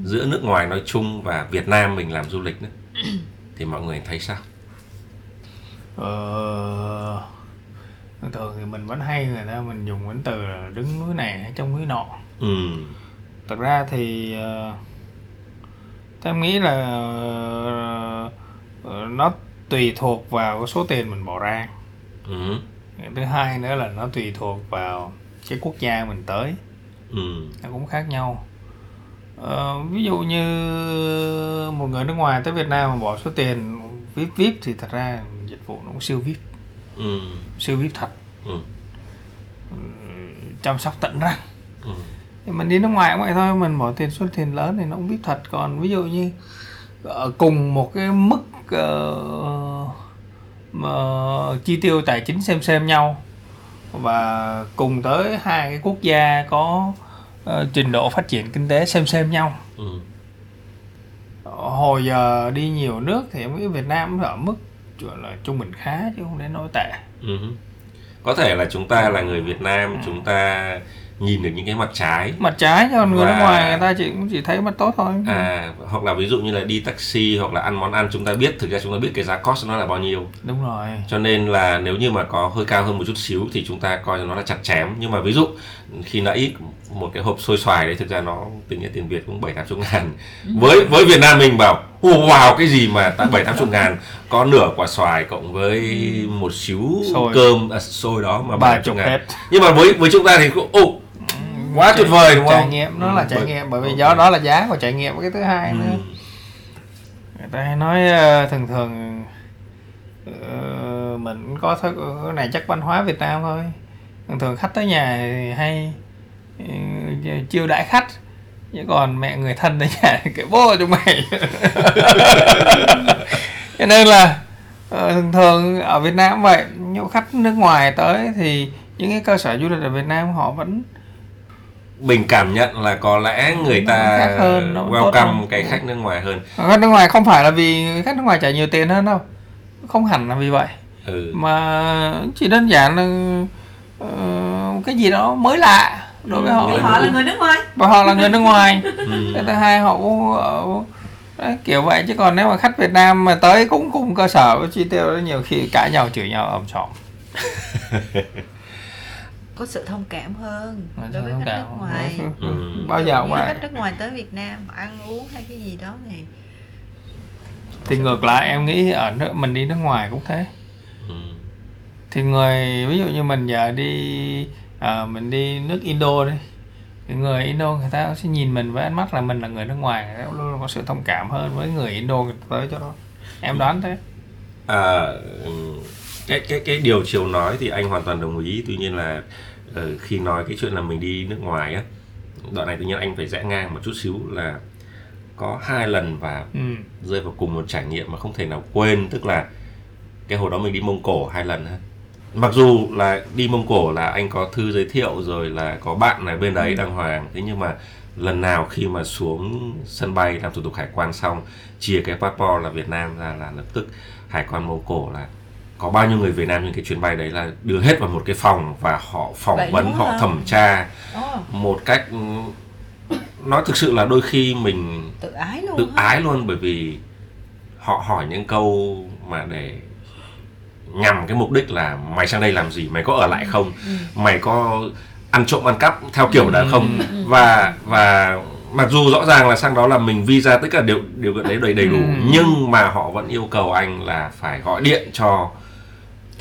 S1: giữa nước ngoài nói chung và Việt Nam mình làm du lịch đó thì mọi người thấy sao?
S2: Ờ, thường thì mình vẫn hay người ta mình dùng cái từ là đứng núi này hay trong núi nọ.
S1: Ừ.
S2: Thật ra thì uh, tôi nghĩ là ờ, nó tùy thuộc vào số tiền mình bỏ ra.
S1: Ừ.
S2: Thứ hai nữa là nó tùy thuộc vào cái quốc gia mình tới.
S1: Ừ.
S2: Nó cũng khác nhau ờ, ví dụ như một người nước ngoài tới Việt Nam mà bỏ số tiền VIP VIP thì thật ra dịch vụ nó cũng siêu VIP.
S1: Ừ.
S2: Siêu VIP thật.
S1: Ừ.
S2: Chăm sóc tận răng.
S1: Ừ.
S2: Thì mình đi nước ngoài cũng vậy thôi mình bỏ tiền số tiền lớn thì nó cũng VIP thật. Còn ví dụ như ở cùng một cái mức ờ, mà chi tiêu tài chính xem xem nhau và cùng tới hai cái quốc gia có ờ, trình độ phát triển kinh tế xem xem nhau.
S1: Ừ.
S2: Hồi giờ đi nhiều nước thì em nghĩ Việt Nam ở mức là trung bình khá chứ không đến nổi tệ.
S1: Ừ. Có thể là chúng ta là người Việt Nam chúng ta nhìn được những cái mặt trái.
S2: Mặt trái cho người nước
S1: Và-
S2: ngoài người ta chỉ cũng chỉ thấy mặt tốt thôi.
S1: À hoặc là ví dụ như là đi taxi hoặc là ăn món ăn chúng ta biết thực ra chúng ta biết cái giá cost nó là bao nhiêu.
S2: Đúng rồi.
S1: Cho nên là nếu như mà có hơi cao hơn một chút xíu thì chúng ta coi nó là chặt chém. Nhưng mà ví dụ khi nãy một cái hộp xôi xoài đấy thực ra nó tính ra tiền Việt cũng bảy tám chục ngàn. Với với Việt Nam mình bảo "Ồ, wow cái gì mà tại bảy tám chục ngàn? Có nửa quả xoài cộng với một xíu
S2: Xôi.
S1: cơm à, xôi đó mà
S2: ba chục
S1: ngàn. nhưng mà với với chúng ta thì cũng ồ quá tuyệt vời đúng không
S2: trải nghiệm nó là
S1: Ừ,
S2: trải
S1: bởi-
S2: nghiệm bởi vì
S1: ok.
S2: do đó là giá của trải nghiệm cái thứ hai
S1: Ừ.
S2: nữa người ta hay nói ờ, thường thường ờ, mình có thứ cái này chắc văn hóa Việt Nam thôi thường thường khách tới nhà thì hay ừ, chiêu đãi khách chứ còn mẹ người thân tới nhà cái bố chúng mày cho nên là thường thường ở Việt Nam vậy nhiều khách nước ngoài tới thì những cái cơ sở du lịch ở Việt Nam họ vẫn
S1: mình cảm nhận là có lẽ người ta
S2: Khác hơn,
S1: welcome
S2: hơn.
S1: cái khách nước ngoài hơn.
S2: Khách nước ngoài không phải là vì khách nước ngoài trả nhiều tiền hơn đâu. Không hẳn là vì vậy.
S1: Ừ.
S2: mà chỉ đơn giản là ờ, cái gì đó mới lạ đối với họ.
S4: Vì họ là người nước ngoài.
S2: Và họ là người nước ngoài.
S1: Ừ.
S2: cái thứ hai họ cũng ờ, đấy, kiểu vậy. Chứ còn nếu mà khách Việt Nam mà tới cũng cùng cơ sở với chi tiêu nhiều khi cãi nhau chửi nhau ầm sòm
S3: có sự thông cảm hơn đối với khách
S2: cảm.
S3: nước ngoài.
S1: Ừ.
S2: bao giờ cũng
S3: Như
S2: vậy
S3: khách nước ngoài tới Việt Nam ăn uống hay cái gì đó thì
S2: thì ngược lại em nghĩ ở nước mình đi nước ngoài cũng thế.
S1: Ừ.
S2: thì người ví dụ như mình giờ đi ờ, mình đi nước Indo đi thì người Indo người ta sẽ nhìn mình với ánh mắt là mình là người nước ngoài người ta luôn có sự thông cảm hơn với người Indo người ta tới cho đó. Em đoán thế.
S1: À, cái cái cái điều chiều nói thì anh hoàn toàn đồng ý tuy nhiên là ờ, khi nói cái chuyện là mình đi nước ngoài á đoạn này tự nhiên anh phải rẽ ngang một chút xíu là có hai lần và
S2: ừ.
S1: rơi vào cùng một trải nghiệm mà không thể nào quên tức là cái hồi đó mình đi Mông Cổ hai lần ha mặc dù là đi Mông Cổ là anh có thư giới thiệu rồi là có bạn ở bên đấy đàng hoàng thế nhưng mà lần nào khi mà xuống sân bay làm thủ tục hải quan xong chia cái passport là Việt Nam ra là lập tức hải quan Mông Cổ là có bao nhiêu người Việt Nam trên cái chuyến bay đấy là đưa hết vào một cái phòng và họ phỏng
S3: Vậy
S1: vấn họ
S3: hả?
S1: thẩm tra
S3: Ồ,
S1: một cách ừ, nói thực sự là đôi khi mình
S3: tự ái luôn
S1: tự
S3: hả?
S1: ái luôn bởi vì họ hỏi những câu mà để nhằm cái mục đích là mày sang đây làm gì mày có ở lại không mày có ăn trộm ăn cắp theo kiểu đó không và và mặc dù rõ ràng là sang đó là mình visa tất cả điều điều kiện đấy đầy đầy đủ
S2: Ừ.
S1: nhưng mà họ vẫn yêu cầu anh là phải gọi điện cho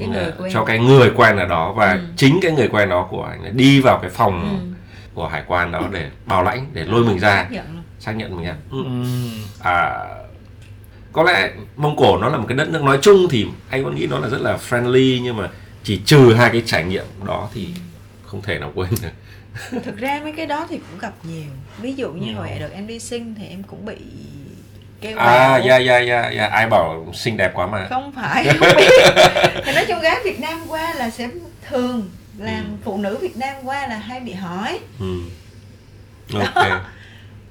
S3: Cái người quen.
S1: cho cái người quen ở đó và
S3: Ừ.
S1: chính cái người quen đó của anh đi vào cái phòng
S3: Ừ.
S1: của hải quan đó để bảo lãnh để lôi mình ra
S3: Xác nhận
S1: xác nhận mình ra ừ.
S2: Ừ.
S1: à, có lẽ Mông Cổ nó là một cái đất nước nói chung thì anh vẫn nghĩ nó là rất là friendly nhưng mà chỉ trừ hai cái trải nghiệm đó thì không thể nào quên được
S3: thực ra mấy cái đó thì cũng gặp nhiều ví dụ như
S2: Nhiều.
S3: hồi đợt em đi sinh thì em cũng bị kêu
S1: à dạ dạ dạ dạ. Ai bảo xinh đẹp quá mà.
S3: Không phải. Không biết thì nói chung gái Việt Nam qua là sẽ thường làm
S1: Ừ.
S3: phụ nữ Việt Nam qua là hay bị hỏi.
S1: Ừ. ok.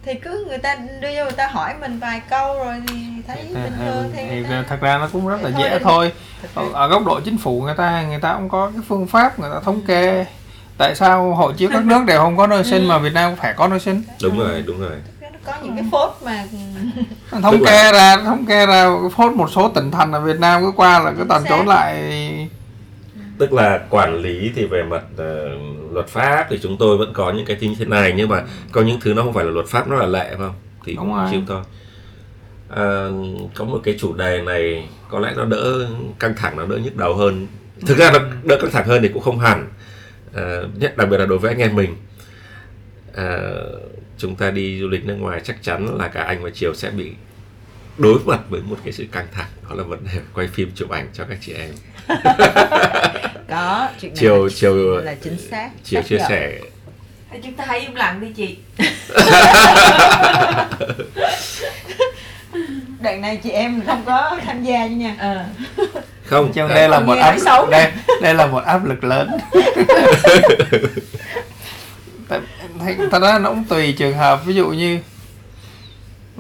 S3: Thì cứ người ta đưa cho người ta hỏi mình vài câu rồi thì thấy bình thường thì, ta...
S2: thật ra nó cũng rất là
S3: Thôi
S2: dễ thôi. ở, ở góc độ chính phủ người ta người ta cũng có cái phương pháp người ta thống kê. Tại sao hộ chiếu các nước đều không có nơi sinh mà Việt Nam phải có nơi sinh?
S1: Đúng rồi đúng rồi
S3: có những cái phốt mà
S2: thống kê ra thống kê ra phốt một số tỉnh thành ở Việt Nam cứ qua là cứ toàn trốn lại.
S1: Tức là quản lý thì về mặt ờ, luật pháp thì chúng tôi vẫn có những cái thứ như thế này nhưng mà có những thứ nó không phải là luật pháp nó là lệ phải không? Thì
S2: Đúng
S1: cũng
S2: rồi.
S1: chịu thôi. À, có một cái chủ đề này có lẽ nó đỡ căng thẳng nó đỡ nhức đầu hơn. Thực ra nó đỡ căng thẳng hơn thì cũng không hẳn. À, nhất đặc biệt là đối với anh em mình. À, chúng ta đi du lịch nước ngoài chắc chắn là cả anh và Triều sẽ bị đối mặt với một cái sự căng thẳng. Đó là vấn đề quay phim chụp ảnh cho các chị em.
S3: Có chuyện này
S1: Chiều
S3: là,
S1: chiều
S3: là chính xác
S1: chiều chia sẻ.
S4: Thôi chúng ta hãy im lặng đi chị.
S3: Đợt này chị em không có tham gia chứ nha.
S4: Ờ.
S1: Không
S2: Chứ
S1: à,
S2: đây là
S3: Còn
S2: một áp đây đây là một áp lực lớn Thì thật ra nó cũng tùy trường hợp. Ví dụ như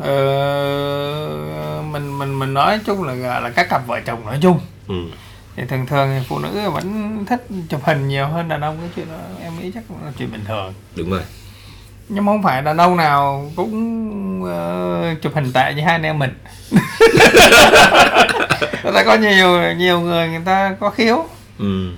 S2: ờ, mình mình mình nói chung là là các cặp vợ chồng nói chung.
S1: Ừ.
S2: thì thường thường thì phụ nữ vẫn thích chụp hình nhiều hơn đàn ông. Cái chuyện đó em nghĩ chắc là chuyện bình thường.
S1: Đúng rồi.
S2: Nhưng mà không phải đàn ông nào cũng ờ, chụp hình tệ như hai anh em mình. Người ta có nhiều nhiều người người ta có khiếu.
S1: Ừ.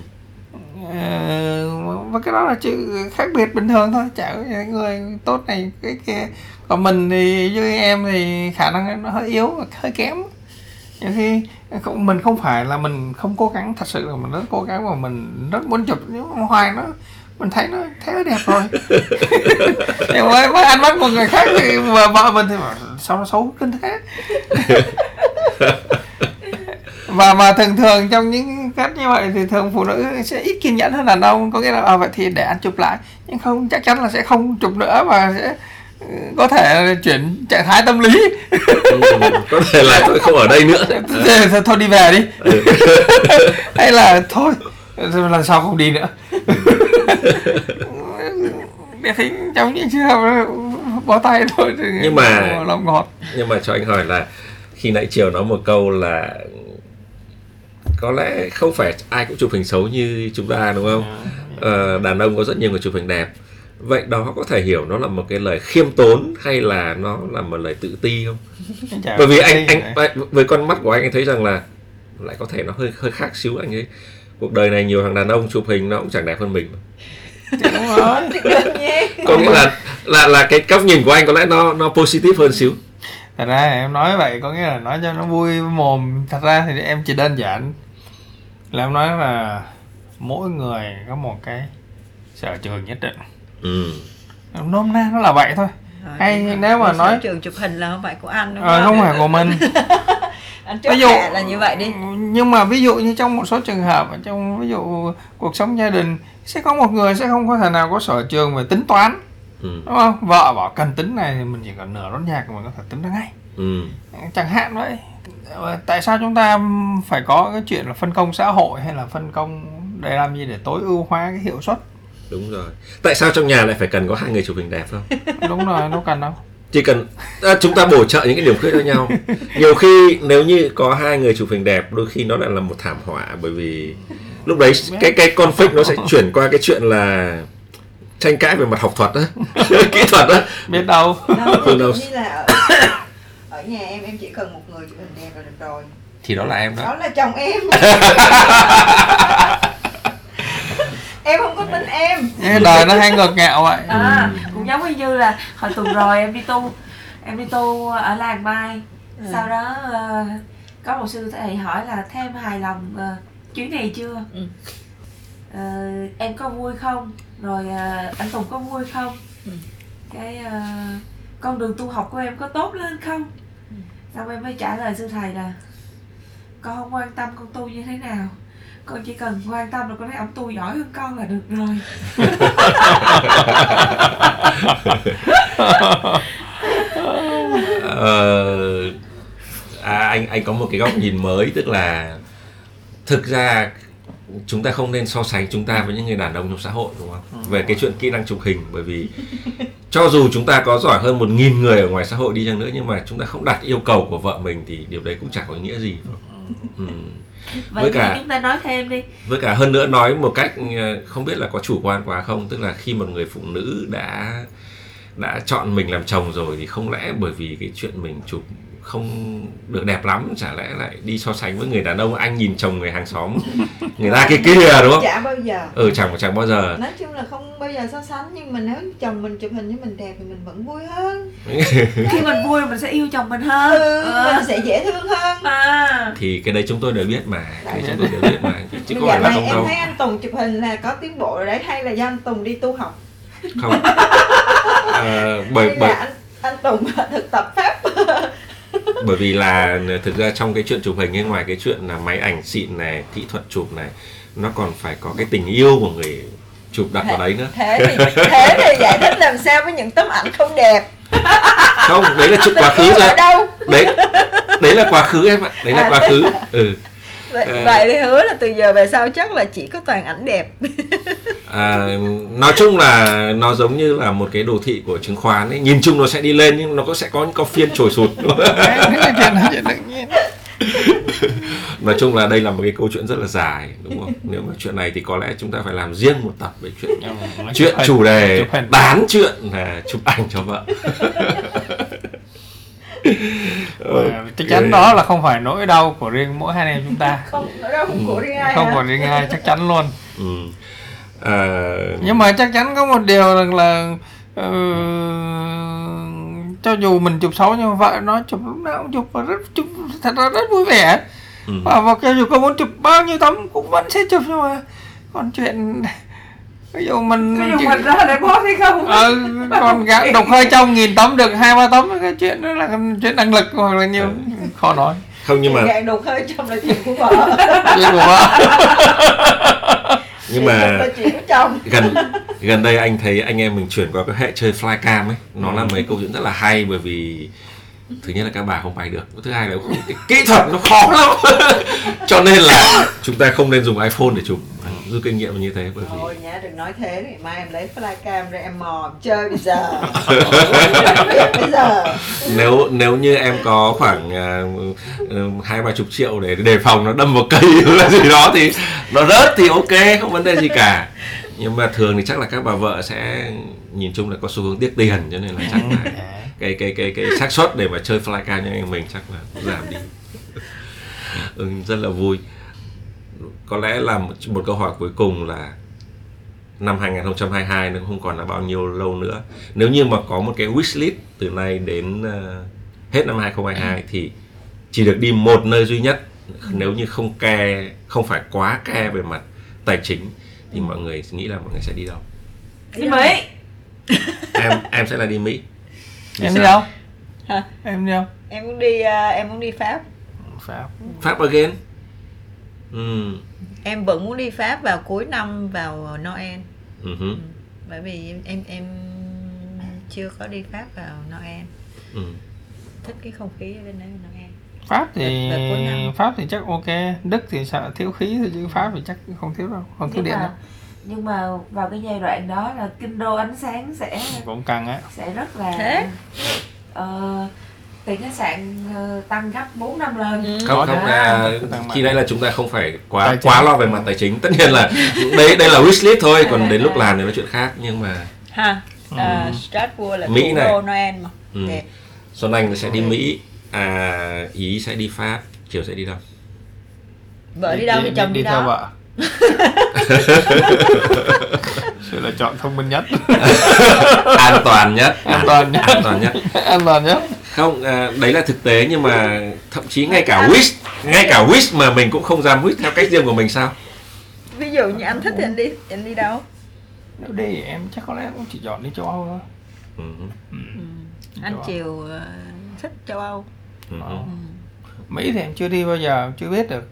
S2: Ờ, và cái đó là chữ khác biệt bình thường thôi. Chả có những người tốt này cái kia. Còn mình thì như em thì khả năng nó hơi yếu hơi kém. Nhiều khi không, mình không phải là mình không cố gắng thật sự là mình rất cố gắng và mình rất muốn chụp nhưng hoài nó. Mình thấy nó thấy nó đẹp rồi. Nhưng với, với ánh mắt một người khác thì vợ vợ mình thì bảo, sao nó xấu? Kinh thế. và mà thường thường trong những cách như vậy thì thường phụ nữ sẽ ít kiên nhẫn hơn đàn ông. Có nghĩa là à, vậy thì để anh chụp lại. Nhưng không chắc chắn là sẽ không chụp nữa và sẽ ừ, có thể chuyển trạng thái tâm lý.
S1: Ừ, có thể là tôi không ở đây nữa.
S2: Thôi, thôi, đi về đi. Hay là thôi lần sau không đi nữa. Thì trong những trường hợp bó tay thôi
S1: Nhưng mà-
S2: lòng ngọt.
S1: nhưng mà cho anh hỏi là khi nãy chiều nói một câu là có lẽ không phải ai cũng chụp hình xấu như chúng ta đúng không? Ờ, đàn ông có rất nhiều người chụp hình đẹp. Vậy đó có thể hiểu nó là một cái lời khiêm tốn hay là nó là một lời tự ti không? Bởi vì anh anh với con mắt của anh anh thấy rằng là lại có thể nó hơi hơi khác xíu. Anh ấy cuộc đời này nhiều thằng đàn ông chụp hình nó cũng chẳng đẹp hơn mình.
S2: Đúng rồi.
S1: Có nghĩa là là là cái góc nhìn của anh có lẽ nó nó positive hơn xíu.
S2: Thật ra em nói vậy có nghĩa là nói cho nó vui mồm. Thật ra thì em chỉ đơn giản là em nói là mỗi người có một cái sở trường nhất định.
S1: Ừ.
S2: nôm na nó là vậy thôi.
S3: Rồi,
S2: hay nếu mà nói-
S3: sở trường chụp hình là không phải của anh đúng
S2: ờ, không? phải của mình.
S3: Anh
S2: ví dụ
S3: là như vậy đi.
S2: nhưng mà ví dụ như trong một số trường hợp trong ví dụ cuộc sống gia đình sẽ có một người sẽ không có thể nào có sở trường về tính toán
S1: Ừ.
S2: đúng không? Vợ bảo cần tính này thì mình chỉ cần nửa nốt nhạc mình có thể tính được ngay.
S1: Ừ.
S2: chẳng hạn vậy tại sao chúng ta phải có cái chuyện là phân công xã hội hay là phân công để làm gì để tối ưu hóa cái hiệu suất?
S1: Đúng rồi. Tại sao trong nhà lại phải cần có hai người chụp hình đẹp không?
S2: Đúng rồi đâu cần đâu.
S1: Chỉ cần à, chúng ta bổ trợ những cái điểm khuyết cho nhau. Nhiều khi nếu như có hai người chụp hình đẹp đôi khi nó lại là một thảm họa bởi vì lúc đấy cái cái conflict nó sẽ chuyển qua cái chuyện là tranh cãi về mặt học thuật đó kỹ thuật đó
S2: biết đâu.
S3: Đâu
S1: knows?
S3: như là ở, ở nhà em em chỉ cần một người chụp hình đẹp là được rồi.
S1: Thì đó là em đó.
S3: Đó là chồng em. Em không có tin em.
S2: Cái đời nó hay ngược ngạo vậy.
S4: À, cũng giống như là hồi tuần rồi em đi tu em đi tu ở làng mai.
S3: Ừ.
S4: sau đó ờ, có một sư thầy hỏi là thêm hài lòng ờ, chuyến này chưa?
S3: Ừ.
S4: Ờ, em có vui không? Rồi anh tùng có vui không?
S3: Ừ.
S4: cái ờ, con đường tu học của em có tốt lên không?
S3: Ừ
S4: xong em mới trả lời sư thầy là con không quan tâm con tu như thế nào. Con chỉ cần quan tâm là con thấy ông tu giỏi hơn con là được rồi.
S1: Ờ, à, anh anh có một cái góc nhìn mới tức là thực ra chúng ta không nên so sánh chúng ta với những người đàn ông trong xã hội đúng không? Về cái chuyện kỹ năng chụp hình bởi vì cho dù chúng ta có giỏi hơn một nghìn người ở ngoài xã hội đi chăng nữa nhưng mà chúng ta không đặt yêu cầu của vợ mình thì điều đấy cũng chẳng có ý nghĩa gì. Ừ.
S4: vậy
S1: Với cả-
S4: chúng ta nói thêm đi
S1: với cả hơn nữa nói một cách ờ, không biết là có chủ quan quá không tức là khi một người phụ nữ đã đã chọn mình làm chồng rồi thì không lẽ bởi vì cái chuyện mình chụp không được đẹp lắm chả lẽ lại đi so sánh với người đàn ông anh nhìn chồng người hàng xóm người ta kia kia đúng không?
S3: Chả bao giờ.
S1: Ừ chẳng chẳng bao giờ.
S3: Nói chung là không bao giờ so sánh nhưng mà nếu chồng mình chụp hình với mình đẹp thì mình vẫn vui hơn.
S4: Khi mình vui mình sẽ yêu chồng mình hơn.
S3: Ừ,
S4: Ờ.
S3: mình sẽ dễ thương hơn.
S4: À.
S1: Thì cái đấy chúng tôi đều biết mà cái đấy chúng tôi đều biết mà chứ có phải là không
S3: em
S1: đâu.
S3: thấy anh Tùng chụp hình là có tiến bộ rồi đấy hay là do anh Tùng đi tu học?
S1: Không. Ờ, bởi bởi
S3: là anh anh Tùng thực tập pháp
S1: bởi vì là thực ra trong cái chuyện chụp hình ấy ngoài cái chuyện là máy ảnh xịn này kỹ thuật chụp này nó còn phải có cái tình yêu của người chụp đặt vào đấy nữa.
S3: thế thì thế thì giải thích làm sao với những tấm ảnh không đẹp?
S1: Không đấy là chụp quá khứ rồi.
S3: đâu?
S1: Đấy đấy là quá khứ em ạ. Đấy là quá khứ. Ừ
S3: vậy,
S1: Ờ.
S3: vậy thì hứa là từ giờ về sau chắc là chỉ có toàn ảnh đẹp.
S1: À, nói chung là nó giống như là một cái đồ thị của chứng khoán ấy. Nhìn chung nó sẽ đi lên nhưng nó có sẽ có những có phiên trồi sụt. Nói chung là đây là một cái câu chuyện rất là dài đúng không? Nếu mà chuyện này thì có lẽ chúng ta phải làm riêng một tập về chuyện chuyện chủ đề bán chuyện là chụp ảnh cho vợ
S2: Ờ, chắc chắn đó là không phải nỗi đau của riêng mỗi hai anh em chúng ta.
S3: Không đâu không của riêng ai
S2: không còn riêng ai chắc chắn luôn.
S1: Ừ. à,
S2: nhưng mà chắc chắn có một điều rằng là ờ, cho dù mình chụp xấu nhưng mà vợ nó chụp lúc nào cũng chụp và rất chụp thật ra rất vui vẻ.
S1: Ừ.
S2: và, và cho dù có muốn chụp bao nhiêu tấm cũng vẫn sẽ chụp nhưng mà còn chuyện ví dụ mình
S4: cái dùng
S2: chỉ-
S4: mình ra để post hay không?
S2: Ờ, còn gã độc hơi trong nghìn tấm được hai ba tấm cái chuyện đó là chuyện năng lực hoặc là nhiều khó nói.
S1: Không nhưng mà
S3: gạn đục hơi trong là chuyện của vợ.
S2: Chuyện của vợ.
S1: Nhưng mà gần gần đây anh thấy anh em mình chuyển qua cái hệ chơi flycam ấy. Nó là mấy câu chuyện rất là hay bởi vì thứ nhất là các bà không bay được thứ hai là cái kỹ thuật nó khó lắm. Cho nên là chúng ta không nên dùng iphone để chụp rút kinh nghiệm như thế bởi vì
S3: thôi nhá đừng nói thế thì mai em lấy flycam ra em mò chơi bây giờ. Bây giờ.
S1: Nếu nếu như em có khoảng à, hai ba chục triệu để đề phòng nó đâm vào cây hay là gì đó thì nó rớt thì ok không vấn đề gì cả. Nhưng mà thường thì chắc là các bà vợ sẽ nhìn chung là có xu hướng tiếc tiền cho nên là chắc là cái cái cái cái xác suất để mà chơi flycam cho anh mình chắc là giảm đi. Ừ, rất là vui có lẽ là một, một câu hỏi cuối cùng là năm 2022 nó không còn là bao nhiêu lâu nữa. Nếu như mà có một cái wish list từ nay đến uh, hết năm 2022 thì chỉ được đi một nơi duy nhất. Nếu như không ke không phải quá ke về mặt tài chính thì mọi người nghĩ là mọi người sẽ đi đâu?
S4: Đi Mỹ.
S1: Em em sẽ là đi Mỹ. Vì
S2: em đi
S1: sao?
S2: đâu?
S3: Hả?
S2: em đi đâu?
S3: Em muốn đi à, em muốn đi pháp.
S2: Pháp.
S1: Pháp again? Ừ.
S3: em vẫn muốn đi pháp vào cuối năm vào Noel.
S1: Hứ,
S3: bởi vì em em, em chưa có đi pháp vào Noel.
S1: Ừ.
S3: thích cái không khí ở bên đấy Noel.
S2: Pháp thì pháp thì chắc ok. Đức thì sợ thiếu khí thôi chứ pháp thì chắc không thiếu đâu không thiếu
S4: nhưng
S2: điện đâu.
S4: mà nhưng mà vào cái giai đoạn đó là kinh đô ánh sáng sẽ
S2: cũng căng á.
S4: sẽ rất là
S3: Thế?
S4: ờ, tiền khách sạn ờ, tăng gấp 4 năm lần.
S3: Ừ.
S1: không không à, khi đây là chúng ta không phải quá
S2: Tài chính.
S1: quá lo về mặt tài chính. Tất nhiên là đây đây là wish list thôi còn đến lúc
S4: À.
S1: làm thì nói chuyện khác nhưng mà
S3: ha à,
S2: Ừ.
S3: Strasbourg là
S1: Mỹ này.
S3: Noel mà.
S1: Ừ.
S3: đẹp.
S1: Xuân Anh sẽ đi Mỹ. À, Ý sẽ đi Pháp. Chiều sẽ đi đâu?
S3: Vợ đi đâu thì chồng đi,
S2: theo
S3: đó.
S2: vợ. Sự lựa chọn thông minh nhất.
S1: An toàn nhất.
S2: An toàn nhất.
S1: an toàn nhất.
S2: An toàn nhất
S1: không à, đấy là thực tế nhưng mà thậm chí ngay cả wish ngay cả wish mà mình cũng không dám wish theo cách riêng của mình sao
S3: ví dụ như anh thích thì anh đi anh đi đâu
S2: nếu đi em chắc có lẽ cũng chỉ chọn đi châu âu thôi
S1: ừ.
S3: ừ. anh
S2: Châu Âu.
S3: chiều ờ, thích châu âu
S1: Ừ.
S2: Ờ. mỹ thì em chưa đi bao giờ chưa biết được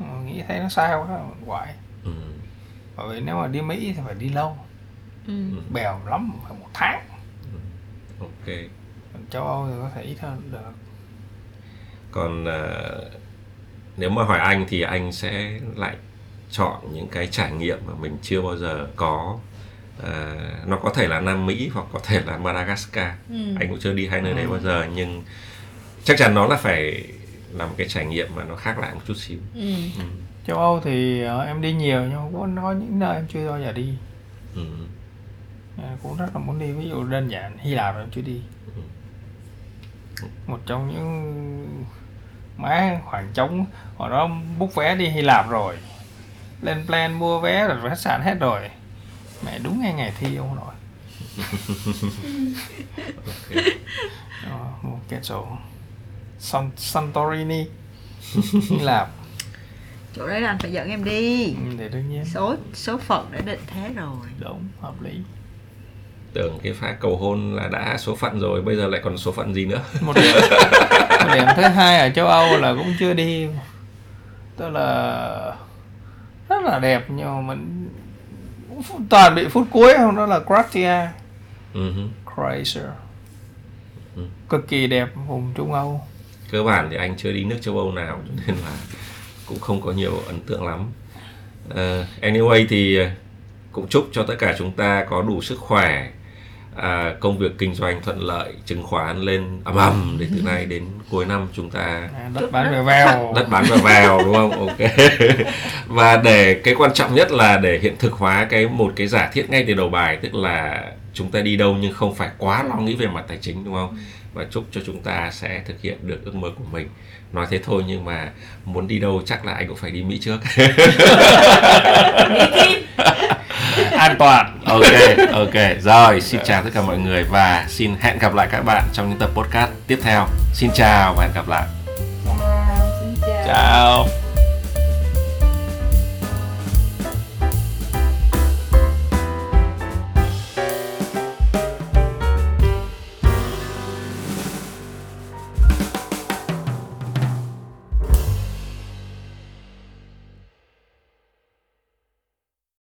S2: Ờ, nghĩ thấy nó xa quá hoài
S1: Ừ.
S2: bởi vì nếu mà đi mỹ thì phải đi lâu
S3: ừ.
S2: bèo lắm phải một tháng
S1: ok
S2: Còn châu âu thì có thể ít hơn được
S1: còn à, nếu mà hỏi anh thì anh sẽ lại chọn những cái trải nghiệm mà mình chưa bao giờ có à, nó có thể là Nam Mỹ hoặc có thể là Madagascar
S3: Ừ.
S1: anh cũng chưa đi hai nơi đấy
S2: Ừ.
S1: bao giờ nhưng chắc chắn nó là phải là một cái trải nghiệm mà nó khác lại một chút xíu
S3: Ừ.
S1: ừ.
S2: châu âu thì ờ, em đi nhiều nhưng cũng có những nơi em chưa bao giờ đi
S1: Ừ.
S2: Ờ, cũng rất là muốn đi ví dụ đơn giản hy lạp em chưa đi.
S1: Ừ.
S2: một trong những má khoảng trống họ đó book vé đi hy lạp rồi. Lên plan mua vé rồi khách sạn hết rồi. Mẹ đúng ngay ngày thi ông nội. Một cái chỗ San, Santorini Hy Lạp.
S3: Chỗ đấy là anh phải dẫn em đi.
S2: Ừ, thì đương nhiên.
S3: Số số phận đã định thế rồi.
S2: Đúng hợp lý
S1: tưởng cái pha cầu hôn là đã số phận rồi bây giờ lại còn số phận gì nữa?
S2: Một điểm, một điểm thứ hai ở châu Âu là cũng chưa đi. Tức là rất là đẹp nhưng mà mình toàn bị phút cuối không? Đó là Croatia.
S1: Hứ.
S2: Croatia.
S1: Ừ.
S2: cực kỳ đẹp vùng Trung Âu.
S1: Cơ bản thì anh chưa đi nước châu Âu nào cho nên là cũng không có nhiều ấn tượng lắm. Ờ, anyway thì ờ, cũng chúc cho tất cả chúng ta có đủ sức khỏe à, công việc kinh doanh thuận lợi chứng khoán lên ầm ầm để từ nay đến cuối năm chúng ta
S2: à, đất bán về vèo.
S1: Đất bán và vào đúng không? Ok. Và để cái quan trọng nhất là để hiện thực hóa cái một cái giả thiết ngay từ đầu bài tức là chúng ta đi đâu nhưng không phải quá lo nghĩ về mặt tài chính đúng không? Và chúc cho chúng ta sẽ thực hiện được ước mơ của mình. Nói thế thôi nhưng mà muốn đi đâu chắc là anh cũng phải đi mỹ trước
S2: an toàn.
S1: Ok ok. Rồi xin chào tất cả mọi người và xin hẹn gặp lại các bạn trong những tập podcast tiếp theo. Xin chào và hẹn gặp lại.
S4: Xin chào.
S2: Chào